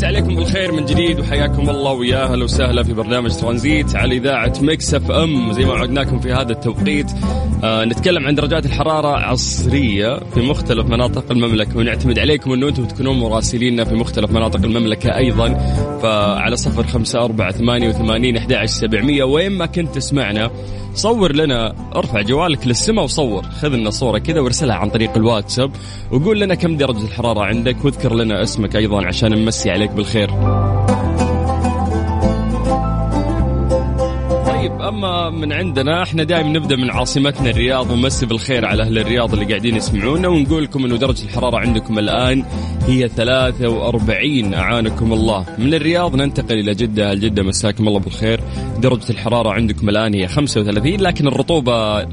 مسيكم بالخير من جديد وحياكم الله ويا أهلا وسهلا في برنامج ترانزيت على إذاعة مكس إف إم. زي ما وعدناكم في هذا التوقيت آه نتكلم عن درجات الحرارة العصرية في مختلف مناطق المملكة ونعتمد عليكم إنه أنتم تكونون مراسليننا في مختلف مناطق المملكة أيضا. فعلى صفر خمسة أربعة ثمانية وثمانين أحد سبعمية وين ما كنت تسمعنا صور لنا ارفع جوالك للسماء وصور خذ لنا صورة كذا وارسلها عن طريق الواتساب وقول لنا كم درجة الحرارة عندك واذكر لنا اسمك أيضا عشان نمسي عليك بالخير. طيب أما من عندنا إحنا دائما نبدأ من عاصمتنا الرياض ونمسي بالخير على أهل الرياض اللي قاعدين يسمعونا ونقول لكم إنه درجة الحرارة عندكم الآن هي 43 أعانكم الله. من الرياض ننتقل إلى جدة. أهل جدة مساكم الله بالخير. درجة الحرارة عندكم الآن هي 35 لكن الرطوبة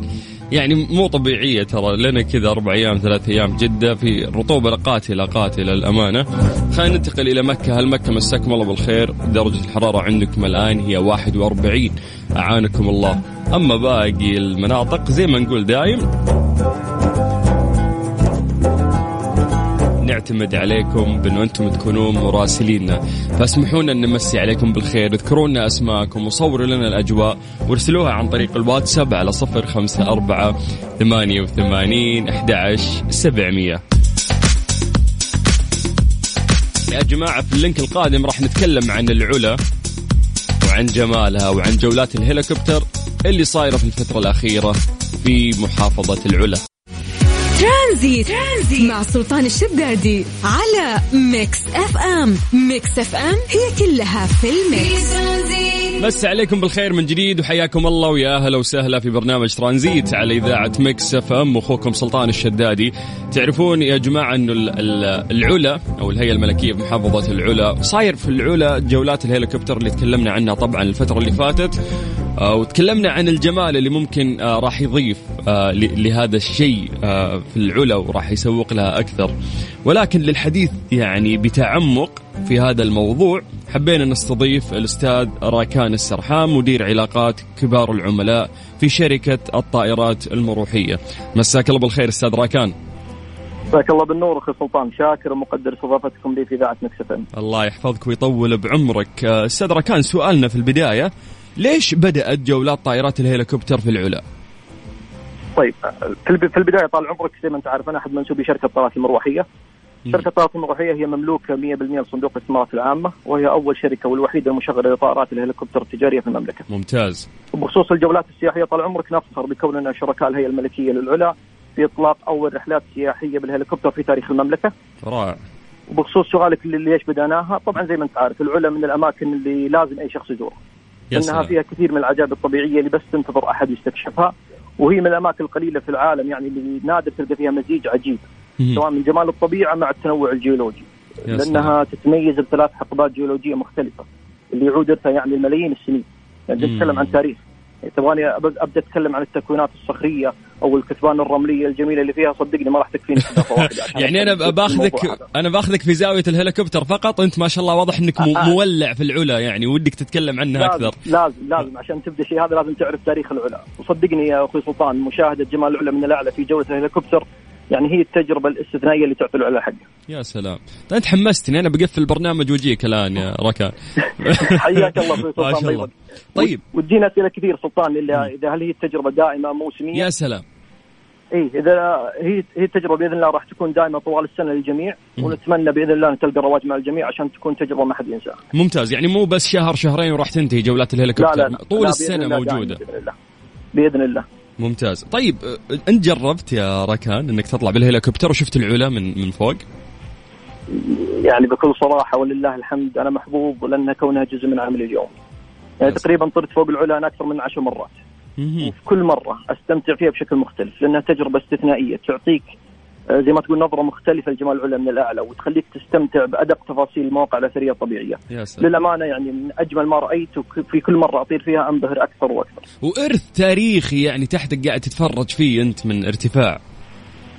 يعني مو طبيعية ترى لنا كذا أربع أيام ثلاث أيام جدة في رطوبة قاتلة قاتلة الأمانة خلينا ننتقل إلى مكة. هل مكة مساكم الله بالخير؟ درجة الحرارة عندكم الآن هي 41 أعانكم الله. أما باقي المناطق زي ما نقول دايم نعتمد عليكم بأنه أنتم تكونون مراسليننا. فاسمحونا أن نمسي عليكم بالخير. اذكروا لنا أسماءكم وصوروا لنا الأجواء وارسلوها عن طريق الواتساب على صفر خمسة أربعة ثمانية وثمانين أحد سبعمية. يا جماعة في ال link القادم راح نتكلم عن العلا وعن جمالها وعن جولات الهليكوبتر اللي صايرة في الفترة الأخيرة في محافظة العلا. ترانزيت. ترانزيت مع سلطان الشدادي على Mix FM. Mix FM هي كلها في ال mix. مسي عليكم بالخير من جديد وحياكم الله ويا أهلا وسهلا في برنامج ترانزيت على إذاعة Mix FM. أخوكم سلطان الشدادي. تعرفون يا جماعة إنه ال- ال- العلا أو الهيئة الملكية في محافظه العلا صاير في العلا جولات الهليكوبتر اللي تكلمنا عنها طبعا الفترة اللي فاتت. وتكلمنا عن الجمال اللي ممكن آه، راح يضيف آه، لهذا الشيء آه، في العلا وراح يسوق لها أكثر. ولكن للحديث يعني بتعمق في هذا الموضوع حبينا نستضيف الأستاذ راكان السرحان مدير علاقات كبار العملاء في شركة الطائرات المروحية. مساك الله بالخير أستاذ راكان. مساك الله بالنور أخي سلطان شاكر ومقدر استضافتكم لي في إذاعة مكس إم. الله يحفظك ويطول بعمرك. آه، أستاذ راكان سؤالنا في البداية ليش بدأت جولات طائرات الهليكوبتر في العلا؟ طيب في الب- في البداية طال عمرك زي ما انت عارف أنا احد منسوبي شركة الطائرات المروحيه شركة الطائرات المروحيه هي مملوكة 100% لصندوق الاستثمارات العامة وهي أول شركة والوحيدة المشغلة لطائرات الهليكوبتر التجارية في المملكة. ممتاز. وبخصوص الجولات السياحية طال عمرك نفخر بكوننا شركاء الهيئة الملكية للعلا في إطلاق أول رحلات سياحية بالهليكوبتر في تاريخ المملكة. رائع. وبخصوص سؤالك اللي ليش بدأناها طبعا زي ما انت عارف العلا من الأماكن اللي لازم أي شخص يزورها يا انها فيها كثير من العجائب الطبيعية اللي بس تنتظر أحد يستكشفها وهي من الأماكن القليلة في العالم يعني اللي نادر تلقى فيها مزيج عجيب. سواء من جمال الطبيعة مع التنوع الجيولوجي لأنها تتميز بثلاث حقبات جيولوجية مختلفة اللي يعود إرثها يعني الملايين السنين يعني. نتكلم عن تاريخ تبغاني أبدأ أتكلم عن التكوينات الصخريه أو الكثبان الرملية الجميلة اللي فيها صدقني ما راح تكفيني يعني أنا بأخذك. أنا بأخذك في زاوية الهليكوبتر فقط أنت ما شاء الله واضح إنك مو- آه. مولع في العلا يعني ودك تتكلم عنها لازم أكثر لازم لازم عشان تبدأ شيء هذا لازم تعرف تاريخ العلا وصدقني يا أخوي سلطان مشاهدة جمال العلا من الأعلى في جولة الهليكوبتر يعني هي التجربة الاستثنائية اللي تعطي العلا حقه يا سلام. طيب انت حمستني أنا بقفل البرنامج وأجيك الآن يا ركان حياك الله ما سلطان شاء الله. طيب. طيب وتجينا أسئلة كثير سلطان إلا إذا هل هي التجربة دائمة موسمية؟ يا سلام. اي إذا هي هي التجربة بإذن الله راح تكون دائمة طوال السنة للجميع ونتمنى بإذن الله أن تلقى رواج مع الجميع عشان تكون تجربة ما حد ينساها. ممتاز. يعني مو بس شهر شهرين وراح تنتهي جولات الهليكوبتر. لا لا طول لا، السنة موجودة. بإذن الله. بإذن الله. ممتاز طيب أنت جربت يا ركان إنك تطلع بالهليكوبتر وشفت العلا من من فوق يعني بكل صراحة ولله الحمد أنا محظوظ لانها كونها جزء من عملي اليوم. يعني بس. تقريبا طرت فوق العلا أنا أكثر من عشر مرات. وفي كل مرة أستمتع فيها بشكل مختلف لأنها تجربة استثنائية تعطيك زي ما تقول نظرة مختلفة لجمال العلا من الأعلى وتخليك تستمتع بأدق تفاصيل المواقع الأثرية الطبيعية. يا سلام للأمانة يعني من أجمل ما رأيت وفي كل مرة أطير فيها أنبهر أكثر وأكثر. وإرث تاريخي يعني تحتك قاعد تتفرج فيه أنت من ارتفاع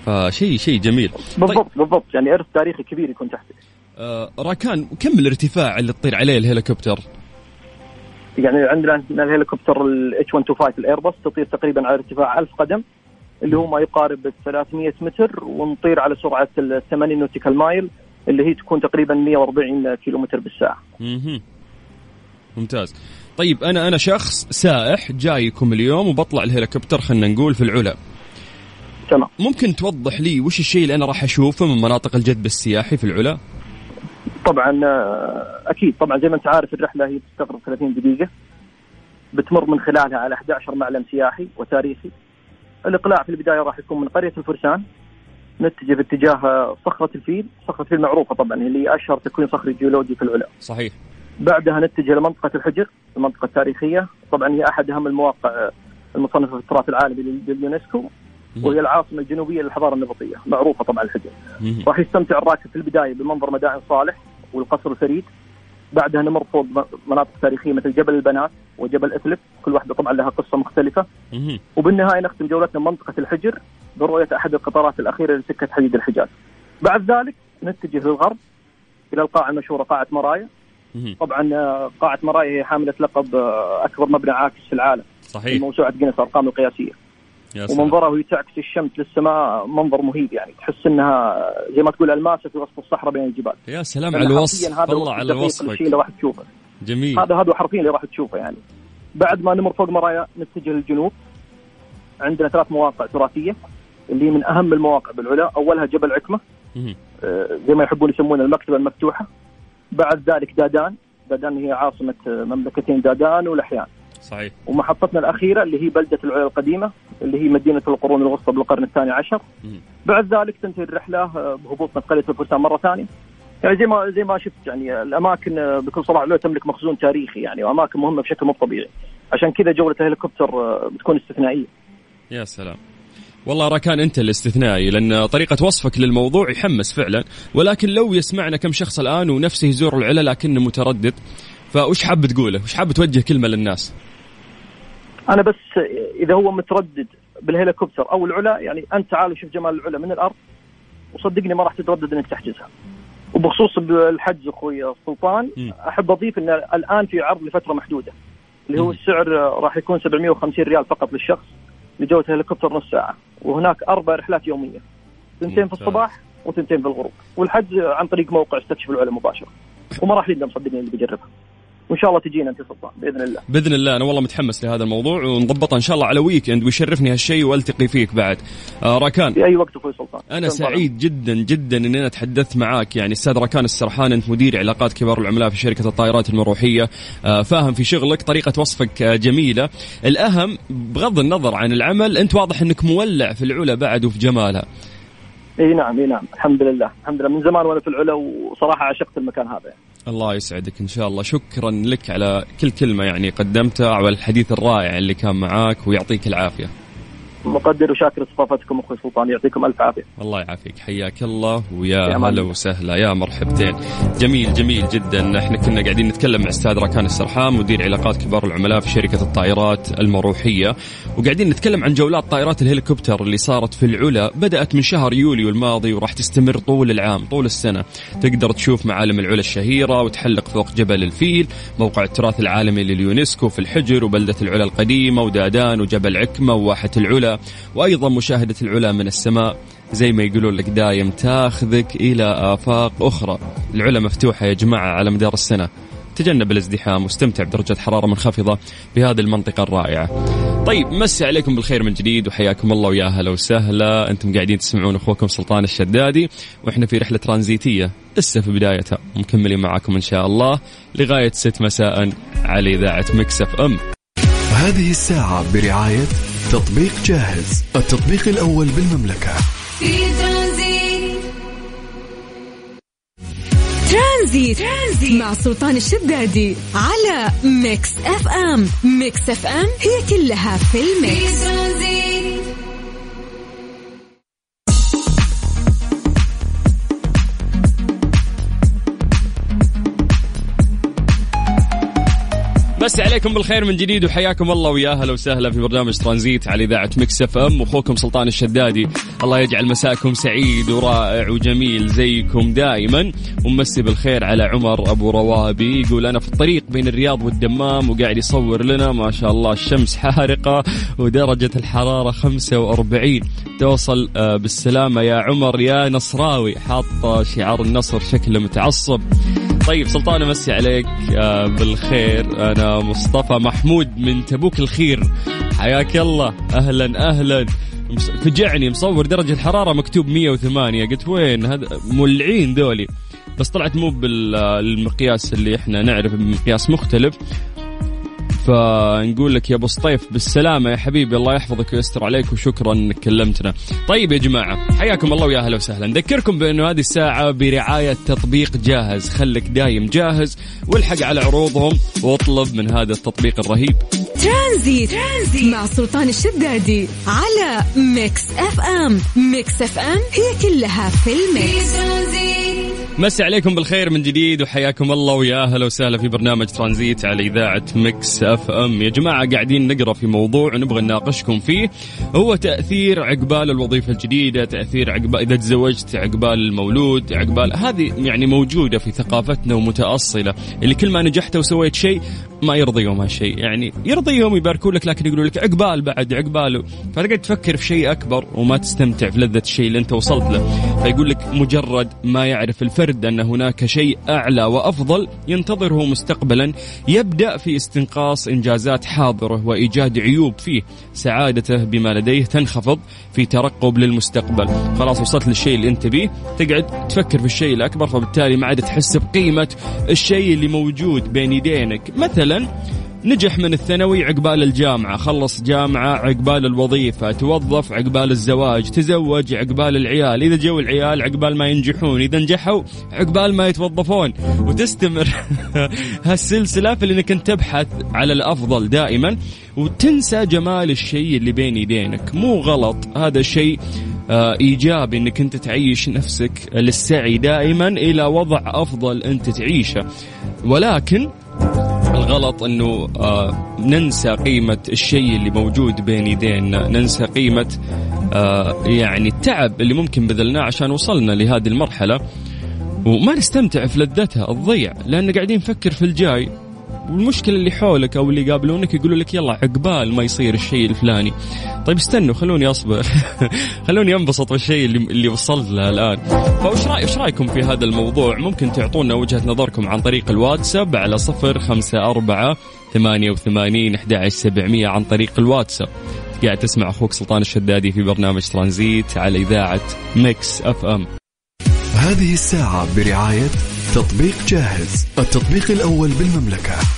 فشيء شيء جميل بالضبط بالضبط يعني إرث تاريخي كبير يكون تحتك. آه راكان كم الارتفاع اللي تطير عليه الهليكوبتر؟ يعني عندنا الهليكوبتر ال H 125 الايرباص تطير تقريبا على ارتفاع 1000 قدم اللي هو ما يقارب 300 متر ونطير على سرعة ال 80 nautical mile اللي هي تكون تقريبا 140 كيلو متر بالساعة. مهم. ممتاز طيب أنا أنا شخص سائح جايكم اليوم وبطلع الهليكوبتر خلينا نقول في العلا تمام. ممكن توضح لي وش الشيء اللي أنا راح أشوفه من مناطق الجذب السياحي في العلا؟ طبعا آه، أكيد طبعا زي ما أنت عارف الرحلة هي تستغرق 30 دقيقة بتمر من خلالها على 11 معلم سياحي وتاريخي الإقلاع في البداية راح يكون من قرية الفرسان نتجه باتجاه صخرة الفيل، صخرة الفيل معروفة طبعا اللي أشهر تكوين صخري جيولوجي في العلا. صحيح. بعدها نتجه لمنطقة الحجر، المنطقة التاريخية، طبعا هي أحد أهم المواقع المصنفة في التراث العالمي لل- لليونسكو وهي العاصمة الجنوبية للحضارة النبطية، معروفة طبعا الحجر. راح يستمتع الراكب في البداية بمنظر مدائن صالح والقصر الفريد. بعدها نمر فوق مناطق تاريخية مثل جبل البنات وجبل اثلب كل واحدة طبعا لها قصة مختلفة. وبالنهاية نختم جولتنا بمنطقة الحجر برؤية أحد القطارات الأخيرة لسكة حديد الحجاز. بعد ذلك نتجه للغرب إلى القاعة المشهورة قاعة مرايا. طبعا آه، قاعة مرايا هي حاملة لقب آه، أكبر مبنى عاكس في العالم. في صحيح موسوعة جينيس الارقام القياسية. وهي تعكس الشمس للسماء منظر مهيب يعني. تحس إنها زي ما تقول الماسة في وسط الصحراء بين الجبال. يا سلام على الوصف. هذا والله الوصف على الدقيق وصفك. للشيء اللي راح تشوفه. جميل. هذا هذا حرفيا اللي راح تشوفه يعني. بعد ما نمر فوق مرايا نتجه للجنوب. عندنا ثلاث مواقع تراثية اللي هي من أهم المواقع بالعلا. أولها جبل عكمة. آه، زي ما يحبون يسمونها المكتبة المفتوحة. بعد ذلك دادان. دادان هي عاصمة آه، مملكتين دادان ولحيان. صحيح. ومحطتنا الأخيرة اللي هي بلدة العلا القديمة اللي هي مدينة القرون الوسطى بالقرن الثاني عشر. بعد ذلك تنتهي الرحلة آه، بهبوطنا في قرية الفرسان مرة ثانية. يعني زي ما زي ما شفت يعني الأماكن آه، بكل صراحة العلا تملك مخزون تاريخي يعني وأماكن مهمة بشكل مو طبيعي. عشان كذا جولة الهليكوبتر آه، بتكون استثنائية. يا سلام. والله راكان أنت الاستثنائي لأن طريقة وصفك للموضوع يحمس فعلا ولكن لو يسمعنا كم شخص الآن ونفسه يزور العلا لكنه متردد فوش حاب تقوله؟ وش حاب توجه كلمة للناس؟ أنا بس إذا هو متردد بالهليكوبتر أو العلا يعني أنت تعال وشوف جمال العلا من الأرض وصدقني ما راح تتردد إنك تحجزها وبخصوص الحجز أخوي سلطان. أحب أضيف إن الآن في عرض لفترة محدودة اللي هو. السعر راح يكون 750 ريال فقط للشخص لجوله هليكوبتر نص ساعة وهناك أربع رحلات يومية ثنتين في. الصباح وثنتين في الغروب والحجز عن طريق موقع استكشف العلا مباشرة وما راح يندم صدقني اللي بيجربها وإن شاء الله تجينا أنت سلطان بإذن الله. بإذن الله أنا والله متحمس لهذا الموضوع ونضبطه إن شاء الله على ويكند ويشرفني هالشيء وألتقي فيك بعد. آه راكان. في أي وقت أخوي سلطان. أنا. سعيد جدا جدا إني أنا تحدثت معاك. يعني أستاذ راكان السرحان أنت مدير علاقات كبار العملاء في شركة الطائرات المروحية. آه، فاهم في شغلك طريقة وصفك آه، جميلة. الأهم بغض النظر عن العمل أنت واضح إنك مولع في العلا بعد وفي جمالها. إي نعم إي نعم. الحمد لله الحمد لله. من زمان وأنا في العلا وصراحة عشقت المكان هذا يعني. الله يسعدك إن شاء الله. شكرا لك على كل كلمة يعني قدمتها وعلى الحديث الرائع اللي كان معاك ويعطيك العافية. مقدر وشاكر استضافتكم أخوي سلطان. يعطيكم ألف عافية. الله يعافيك. حياك الله يا ويا هلا. وسهلا. يا مرحبتين. جميل جميل جدا. إحنا كنا قاعدين نتكلم مع أستاذ راكان السرحان مدير علاقات كبار العملاء في شركة الطائرات المروحية. وقاعدين نتكلم عن جولات طائرات الهليكوبتر اللي صارت في العلا. بدأت من شهر يوليو الماضي وراح تستمر طول العام طول السنة. تقدر تشوف معالم العلا الشهيرة وتحلق فوق جبل الفيل موقع التراث العالمي لليونسكو في الحجر وبلدة العلا القديمة ودادان وجبل عكمة وواحة العلا. وأيضا مشاهدة العلا من السماء زي ما يقولون لك دايم تاخذك إلى آفاق أخرى. العلا مفتوحة يا جماعة على مدار السنة. تجنب الازدحام واستمتع بدرجة حرارة منخفضة بهذه المنطقة الرائعة. طيب مسي عليكم بالخير من جديد وحياكم الله ويا هلا وسهلا. أنتم قاعدين تسمعون أخوكم سلطان الشدادي وإحنا في رحلة ترانزيتية. لسه في بدايتها. مكملين معاكم إن شاء الله لغاية ست مساء على إذاعة مكسف أم. هذه الساعة برعاية تطبيق جاهز التطبيق الأول بالمملكة. في ترانزيت. ترانزيت, ترانزيت مع سلطان الشدادي على Mix FM. Mix FM هي كلها في ال mix. مسي عليكم بالخير من جديد وحياكم الله ويا أهلا وسهلا في برنامج ترانزيت على إذاعة Mix FM. واخوكم سلطان الشدادي. الله يجعل مساكم سعيد ورائع وجميل زيكم دائما. ومسي بالخير على عمر أبو روابي. يقول أنا في الطريق بين الرياض والدمام وقاعد يصور لنا ما شاء الله الشمس حارقة ودرجة الحرارة 45 توصل آه، بالسلامة يا عمر يا نصراوي. حاط شعار النصر شكله متعصب. طيب سلطان أمسي عليك آه، بالخير. أنا مصطفى محمود من تبوك الخير. حياك الله. أهلا أهلا. فجعني مصور درجة الحرارة مكتوب 108 قلت وين؟ هذا مولعين ذولي. بس طلعت مو بالمقياس اللي إحنا نعرف بمقياس مختلف. فنقول لك يا أبو سطيف بالسلامة يا حبيبي الله يحفظك ويستر عليك وشكرا إنك كلمتنا. طيب يا جماعة حياكم الله ويا أهلا وسهلا، نذكركم بأنه هذه الساعة برعاية تطبيق جاهز، خليك دايم جاهز والحق على عروضهم واطلب من هذا التطبيق الرهيب. ترانزيت, ترانزيت مع سلطان الشدادي على Mix FM، Mix FM هي كلها في ال mix. مسي عليكم بالخير من جديد وحياكم الله ويا أهلا وسهلا في برنامج ترانزيت على إذاعة Mix FM. يا جماعة قاعدين نقرأ في موضوع ونبغى نناقشكم فيه. هو تأثير عقبال الوظيفة الجديدة تأثير عقبال إذا تزوجت عقبال المولود عقبال هذه يعني موجودة في ثقافتنا ومتأصلة. اللي كل ما نجحت وسويت شيء ما يرضيهم هالشيء يعني يرضيهم يباركوا لك لكن يقولوا لك عقبال بعد عقبال فتقعد تفكر في شيء أكبر وما تستمتع في لذة الشيء اللي أنت وصلت له. فيقول لك مجرد ما يعرف الفرد أن هناك شيء أعلى وأفضل ينتظره مستقبلا يبدأ في استنقاص إنجازات حاضره وايجاد عيوب فيه. سعادته بما لديه تنخفض في ترقب للمستقبل. خلاص وصلت للشيء اللي أنت بيه. تقعد تفكر في الشيء الأكبر فبالتالي ما عاد تحس بقيمة الشيء اللي موجود بين يدينك. مثلا نجح من الثانوي عقبال الجامعة خلص جامعة عقبال الوظيفة توظف عقبال الزواج تزوج عقبال العيال إذا جو العيال عقبال ما ينجحون إذا نجحوا عقبال ما يتوظفون. وتستمر هالسلسلة في أنك أنت تبحث على الأفضل دائما وتنسى جمال الشيء اللي بين يدينك. مو غلط هذا شيء آه، إيجابي إنك أنت تعيش نفسك للسعي دائما إلى وضع أفضل أنت تعيشه. ولكن الغلط انه آه ننسى قيمة الشيء اللي موجود بين يدينا، ننسى قيمة آه يعني التعب اللي ممكن بذلناه عشان وصلنا لهذه المرحلة. وما نستمتع في لذتها الضيع. لأن قاعدين نفكر في الجاي. والمشكلة اللي حولك أو اللي يقابلونك يقولوا لك يلا عقبال ما يصير الشيء الفلاني. طيب استنوا خلوني أصبر. خلوني أنبسط بالشيء اللي, اللي وصلت له الآن. فوش رأي إيش رأيكم في هذا الموضوع؟ ممكن تعطونا وجهة نظركم عن طريق الواتساب على صفر خمسة أربعة ثمانية وثمانين أحد سبعمية عن طريق الواتساب. قاعد تسمع أخوك سلطان الشدادي في برنامج ترانزيت على إذاعة Mix FM. هذه الساعة برعاية تطبيق جاهز التطبيق الأول بالمملكة.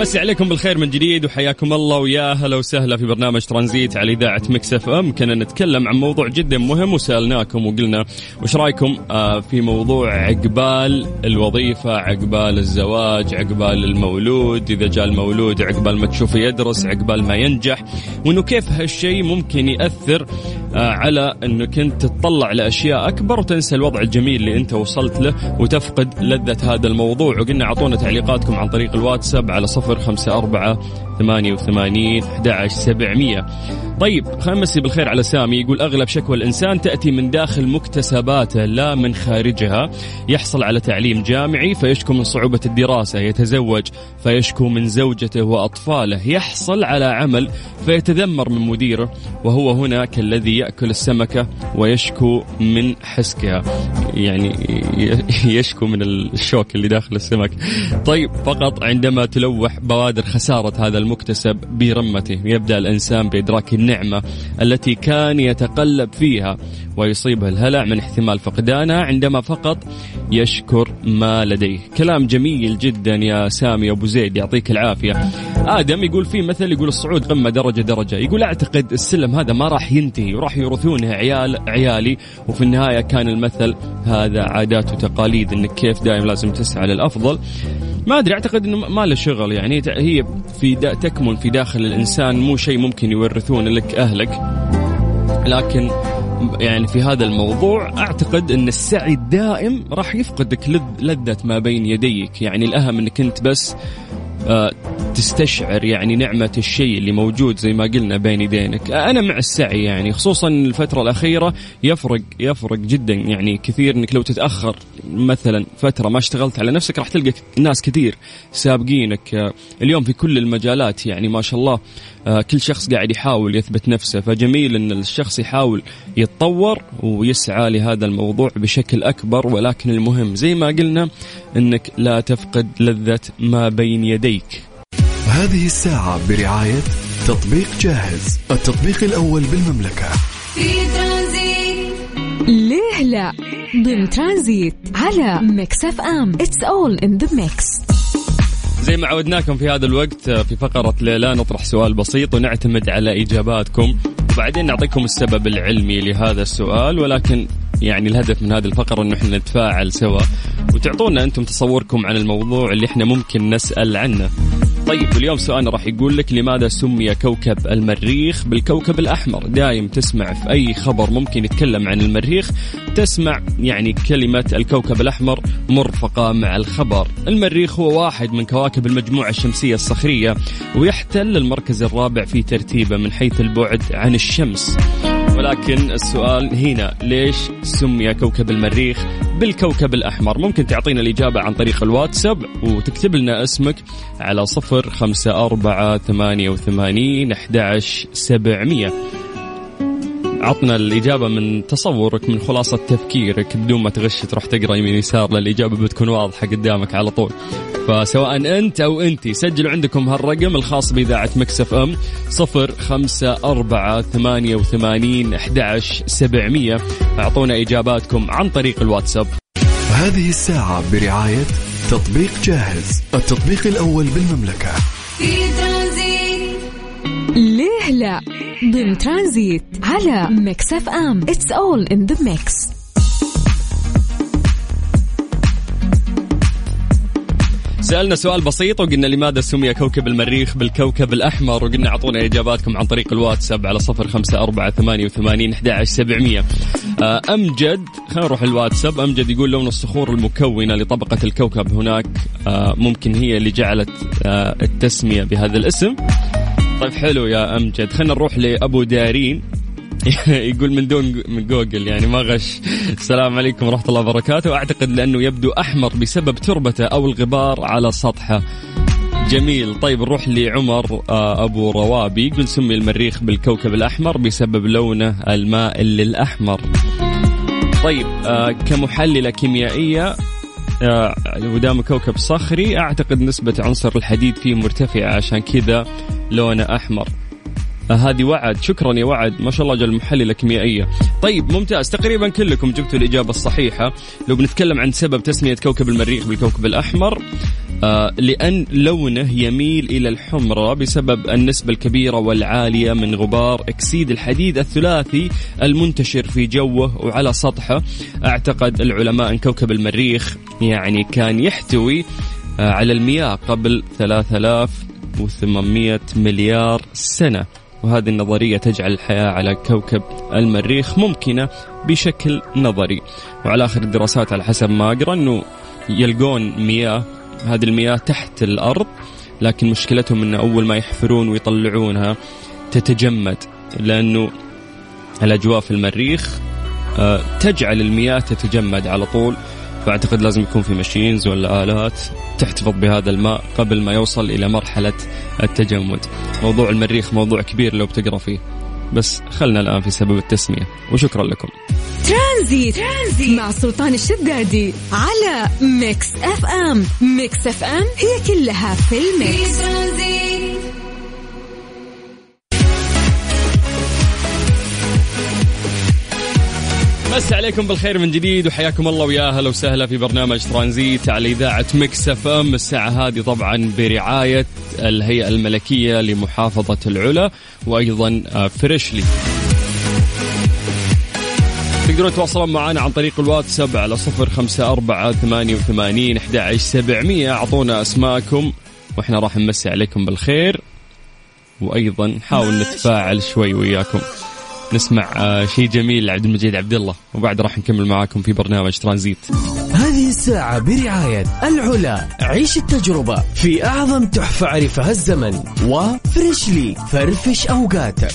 مسي عليكم بالخير من جديد وحياكم الله ويا هلا وسهلا في برنامج ترانزيت على إذاعة Mix FM. كنا نتكلم عن موضوع جدا مهم وسألناكم وقلنا وش رأيكم آه، في موضوع عقبال الوظيفة عقبال الزواج عقبال المولود إذا جاء المولود عقبال ما تشوفه يدرس عقبال ما ينجح وإنه كيف هالشيء ممكن يأثر آه، على إنك أنت تطلع لأشياء أكبر وتنسى الوضع الجميل اللي أنت وصلت له وتفقد لذة هذا الموضوع. وقلنا أعطونا تعليقاتكم عن طريق الواتساب على صفر خمسة أربعة ثمانية وثمانين سبعمية. طيب نمسي بالخير على سامي يقول أغلب شكوى الإنسان تأتي من داخل مكتسباته لا من خارجها. يحصل على تعليم جامعي فيشكو من صعوبة الدراسة يتزوج فيشكو من زوجته وأطفاله. يحصل على عمل فيتذمر من مديره وهو هنا كالذي يأكل السمكة ويشكو من حسكها. يعني يشكو من الشوك اللي داخل السمك. طيب فقط عندما تلوح بوادر خسارة هذا المكتسب برمته. يبدأ الإنسان بإدراك النعمة التي كان يتقلب فيها ويصيبه الهلع من احتمال فقدانها عندما فقط يشكر ما لديه. كلام جميل جدا يا سامي أبو زيد. يعطيك العافية. آدم يقول في مثل يقول الصعود قمة درجة درجة. يقول أعتقد السلم هذا ما راح ينتهي وراح يورثونه عيال عيالي. وفي النهاية كان المثل هذا عادات وتقاليد انك كيف دائما لازم تسعى للأفضل. ما أدري أعتقد إنه ما له شغل يعني. هي في دا تكمن في داخل الإنسان مو شيء ممكن يورثونه لك أهلك. لكن يعني في هذا الموضوع أعتقد إن السعي الدائم راح يفقدك لذة ما بين يديك. يعني الأهم إنك أنت بس آه، تستشعر يعني نعمة الشيء اللي موجود زي ما قلنا بين يدينك. أنا مع السعي يعني خصوصا الفترة الأخيرة يفرق يفرق جدا يعني كثير أنك لو تتأخر مثلا فترة ما اشتغلت على نفسك راح تلقى ناس كثير سابقينك. اليوم في كل المجالات يعني ما شاء الله آه، كل شخص قاعد يحاول يثبت نفسه. فجميل أن الشخص يحاول يتطور ويسعى لهذا الموضوع بشكل أكبر ولكن المهم زي ما قلنا أنك لا تفقد لذة ما بين يديك. هذه الساعة برعاية تطبيق جاهز التطبيق الأول بالمملكة. في ترانزيت. ليه لا؟ ضمن ترانزيت على Mix FM it's all in the mix زي ما عودناكم في هذا الوقت في فقرة ليلى نطرح سؤال بسيط ونعتمد على إجاباتكم. وبعدين نعطيكم السبب العلمي لهذا السؤال ولكن يعني الهدف من هذه الفقرة إنه إحنا نتفاعل سوا. وتعطونا أنتم تصوركم عن الموضوع اللي إحنا ممكن نسأل عنه. طيب اليوم سؤالنا راح يقول لك لماذا سمي كوكب المريخ بالكوكب الأحمر؟ دايم تسمع في أي خبر ممكن يتكلم عن المريخ تسمع يعني كلمة الكوكب الأحمر مرفقة مع الخبر. المريخ هو واحد من كواكب المجموعة الشمسية الصخرية ويحتل المركز الرابع في ترتيبه من حيث البعد عن الشمس. ولكن السؤال هنا ليش سمي كوكب المريخ بالكوكب الأحمر؟ ممكن تعطينا الإجابة عن طريق الواتساب وتكتب لنا اسمك على صفر خمسة أربعة ثمانية وثمانين أحداش سبعمية. عطنا الإجابة من تصورك من خلاصة تفكيرك بدون ما تغش تروح تقرأ يمين يسار للإجابة بتكون واضحة قدامك على طول. فسواء أنت أو أنت سجلوا عندكم هالرقم الخاص بإذاعة Mix FM صفر خمسة أربعة ثمانية وثمانين أحداش سبعمية. أعطونا إجاباتكم عن طريق الواتساب. هذه الساعة برعاية تطبيق جاهز التطبيق الأول بالمملكة. في ليه لا. ضمن ترانزيت على Mix FM. it's all in the mix سألنا سؤال بسيط وقلنا لماذا سمي كوكب المريخ بالكوكب الأحمر؟ وقلنا أعطونا إجاباتكم عن طريق الواتساب على صفر خمسة أربعة ثمانية وثمانين سبعمية. أمجد خلينا نروح الواتساب. أمجد يقول لون الصخور المكونة لطبقة الكوكب هناك آه، ممكن هي اللي جعلت آه، التسمية بهذا الاسم. طيب حلو يا أمجد خلينا نروح لأبو دارين. يقول من دون من جوجل يعني ما غش. السلام عليكم ورحمة الله وبركاته. أعتقد لأنه يبدو أحمر بسبب تربته أو الغبار على سطحه. جميل. طيب نروح لعمر آه، أبو روابي يقول سمي المريخ بالكوكب الأحمر بسبب لونه المائل للأحمر طيب آه، كمحللة كيميائية آه، ودام كوكب صخري أعتقد نسبة عنصر الحديد فيه مرتفعة عشان كذا. لونه أحمر. آه، هذه وعد. شكرا يا وعد. ما شاء الله جل محللة كيميائية طيب ممتاز. تقريبا كلكم جبتوا الإجابة الصحيحة. لو بنتكلم عن سبب تسمية كوكب المريخ بالكوكب الأحمر آه لأن لونه يميل إلى الحمرة بسبب النسبة الكبيرة والعالية من غبار أكسيد الحديد الثلاثي المنتشر في جوه وعلى سطحه. أعتقد العلماء أن كوكب المريخ يعني كان يحتوي آه على المياه قبل 3800 مليار سنة. وهذه النظرية تجعل الحياة على كوكب المريخ ممكنة بشكل نظري. وعلى آخر الدراسات على حسب ما أقرأ أنه يلقون مياه هذه المياه تحت الأرض لكن مشكلتهم أن أول ما يحفرون ويطلعونها تتجمد لأنه الأجواء في المريخ آه، تجعل المياه تتجمد على طول. فأعتقد لازم يكون في ماشينز ولا آلات تحتفظ بهذا الماء قبل ما يوصل إلى مرحلة التجمد. موضوع المريخ موضوع كبير لو بتقرأ فيه. بس خلنا الآن في سبب التسمية. وشكرا لكم. Tranzit. Tranzit مع سلطان الشدادي على Mix FM. Mix FM هي كلها في في ال mix. Tranzit مسي عليكم بالخير من جديد وحياكم الله ويا أهلا وسهلا في برنامج ترانزيت على إذاعة Mix FM. الساعة هذه طبعا برعاية الهيئة الملكية لمحافظة العلا وأيضا آه، فريشلي. تقدرون تتواصلون معنا عن طريق الواتساب على صفر خمسة أربعة ثمانية وثمانين أحد سبعمية. أعطونا أسماءكم وإحنا راح نمسي عليكم بالخير. وأيضا نحاول نتفاعل شوي وياكم. نسمع آه، شيء جميل لعبد المجيد عبد الله وبعد راح نكمل معاكم في برنامج ترانزيت. هذه الساعة برعاية العلا. عيش التجربة في أعظم تحفة عرفها الزمن. و Freshly فرفش أوقاتك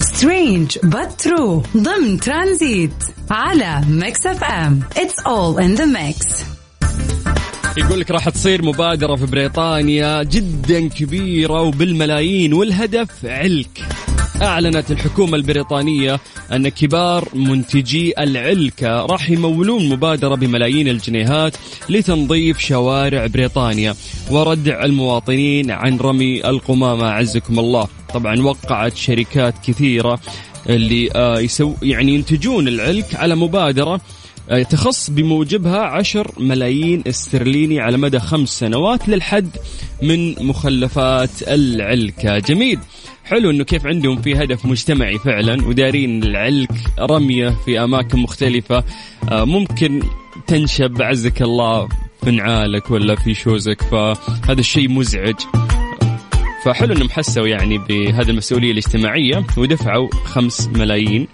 Strange but true. ضمن ترانزيت على Mix FM it's all in the mix يقول لك راح تصير مبادرة في بريطانيا جدا كبيرة وبالملايين والهدف علكة. أعلنت الحكومة البريطانية أن كبار منتجي العلكة راح يمولون مبادرة بملايين الجنيهات لتنظيف شوارع بريطانيا وردع المواطنين عن رمي القمامة عزكم الله. طبعا وقعت شركات كثيرة اللي آه، يسو يعني ينتجون العلك على مبادرة تخص بموجبها عشر ملايين استرليني على مدى خمس سنوات للحد من مخلفات العلكة جميل. حلو إنه كيف عندهم في هدف مجتمعي فعلا ودارين العلك رمية في أماكن مختلفة. آه، ممكن تنشب عزك الله في نعالك ولا في شوزك فهذا الشيء مزعج. فحلو إنهم حسوا يعني بهذه المسؤولية الاجتماعية ودفعوا خمس ملايين.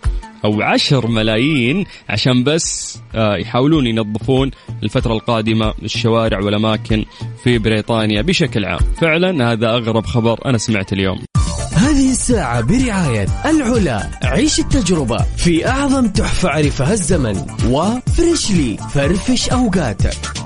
أو عشر ملايين عشان بس آه، يحاولون ينظفون الفترة القادمة الشوارع والأماكن في بريطانيا بشكل عام. فعلا هذا أغرب خبر أنا سمعت اليوم. هذه الساعة برعاية العلا. عيش التجربة في أعظم تحفة عرفها الزمن. و Freshly فرفش أوقاتك.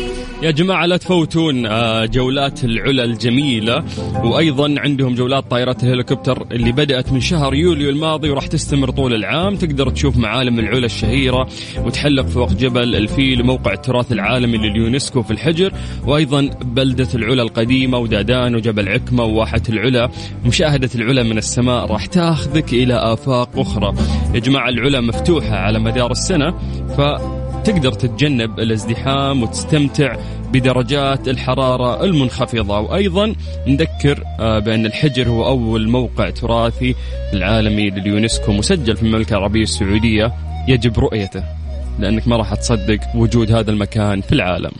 يا جماعة لا تفوتون آه، جولات العلا الجميلة. وأيضا عندهم جولات طائرات الهليكوبتر اللي بدأت من شهر يوليو الماضي وراح تستمر طول العام. تقدر تشوف معالم العلا الشهيرة وتحلق فوق جبل الفيل وموقع التراث العالمي لليونسكو في الحجر. وأيضا بلدة العلا القديمة ودادان وجبل عكمة وواحة العلا. مشاهدة العلا من السماء راح تاخذك إلى آفاق أخرى. يا جماعة العلا مفتوحة على مدار السنة ف تقدر تتجنب الازدحام وتستمتع بدرجات الحرارة المنخفضة. وأيضا نذكر آه، بأن الحجر هو أول موقع تراثي العالمي لليونسكو مسجل في المملكة العربية السعودية. يجب رؤيته لأنك ما راح تصدق وجود هذا المكان في العالم.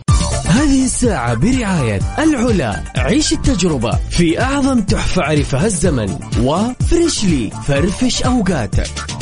هذه الساعة برعاية العلا. عيش التجربة في أعظم تحفة عرفها الزمن. و Freshly فرفش أوقاتك.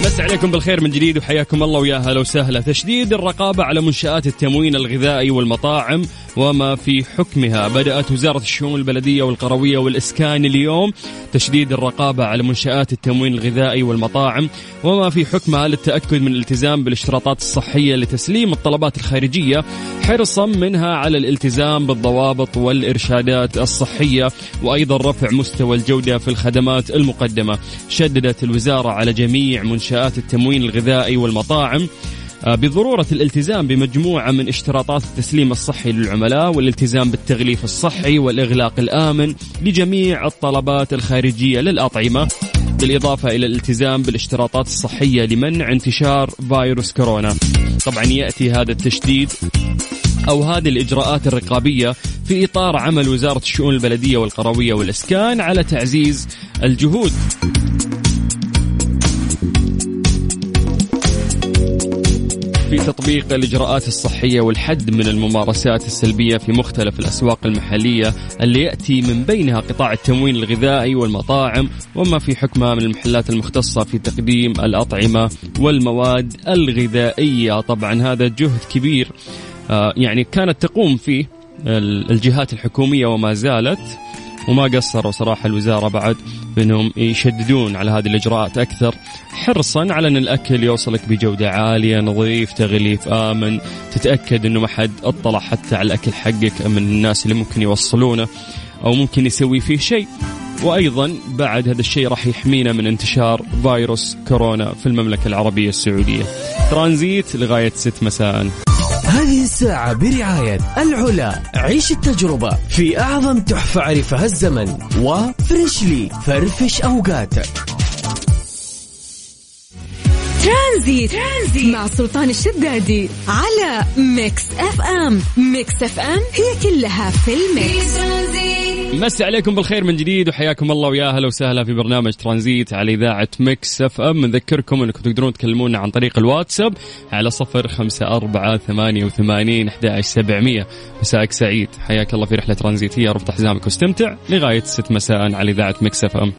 مسا عليكم بالخير من جديد وحياكم الله ويا هلا وسهلا. تشديد الرقابة على منشآت التموين الغذائي والمطاعم وما في حكمها. بدأت وزارة الشؤون البلدية والقروية والإسكان اليوم تشديد الرقابة على منشآت التموين الغذائي والمطاعم وما في حكمها للتأكد من الالتزام بالاشتراطات الصحية لتسليم الطلبات الخارجية حرصا منها على الالتزام بالضوابط والإرشادات الصحية وأيضا رفع مستوى الجودة في الخدمات المقدمة. شددت الوزارة على جميع منشآت التموين الغذائي والمطاعم آه، بضرورة الالتزام بمجموعة من اشتراطات التسليم الصحي للعملاء والالتزام بالتغليف الصحي والإغلاق الآمن لجميع الطلبات الخارجية للأطعمة بالإضافة إلى الالتزام بالاشتراطات الصحية لمنع انتشار فيروس كورونا. طبعا يأتي هذا التشديد أو هذه الإجراءات الرقابية في إطار عمل وزارة الشؤون البلدية والقروية والإسكان على تعزيز الجهود. في تطبيق الإجراءات الصحية والحد من الممارسات السلبية في مختلف الأسواق المحلية اللي يأتي من بينها قطاع التموين الغذائي والمطاعم وما في حكمها من المحلات المختصة في تقديم الأطعمة والمواد الغذائية. طبعا هذا جهد كبير آه، يعني كانت تقوم فيه الجهات الحكومية وما زالت وما قصروا صراحة الوزارة بعد. بأنهم يشددون على هذه الإجراءات أكثر حرصا على أن الأكل يوصلك بجودة عالية نظيف تغليف آمن تتأكد أنه ما حد أطلع حتى على الأكل حقك من الناس اللي ممكن يوصلونه أو ممكن يسوي فيه شيء وأيضا بعد هذا الشيء راح يحمينا من انتشار فيروس كورونا في المملكة العربية السعودية. ترانزيت لغاية 6 مساء. الساعة برعاية العلا. عيش التجربة في أعظم تحفة عرفها الزمن. و Freshly فرفش أوقاتك. Tranzit. Tranzit مع سلطان الشدادي على Mix FM. Mix FM هي كلها في ال mix. Tranzit مسي عليكم بالخير من جديد وحياكم الله ويا أهلا وسهلا في برنامج ترانزيت على إذاعة Mix FM. نذكركم أنكم تقدرون تكلمونا عن طريق الواتساب على صفر خمسة أربعة ثمانية وثمانين أحد سبعمية. مساءك سعيد. حياك الله في رحلة ترانزيتية. رفض حزامك واستمتع. لغاية ست مساء على إذاعة مكس أف أم.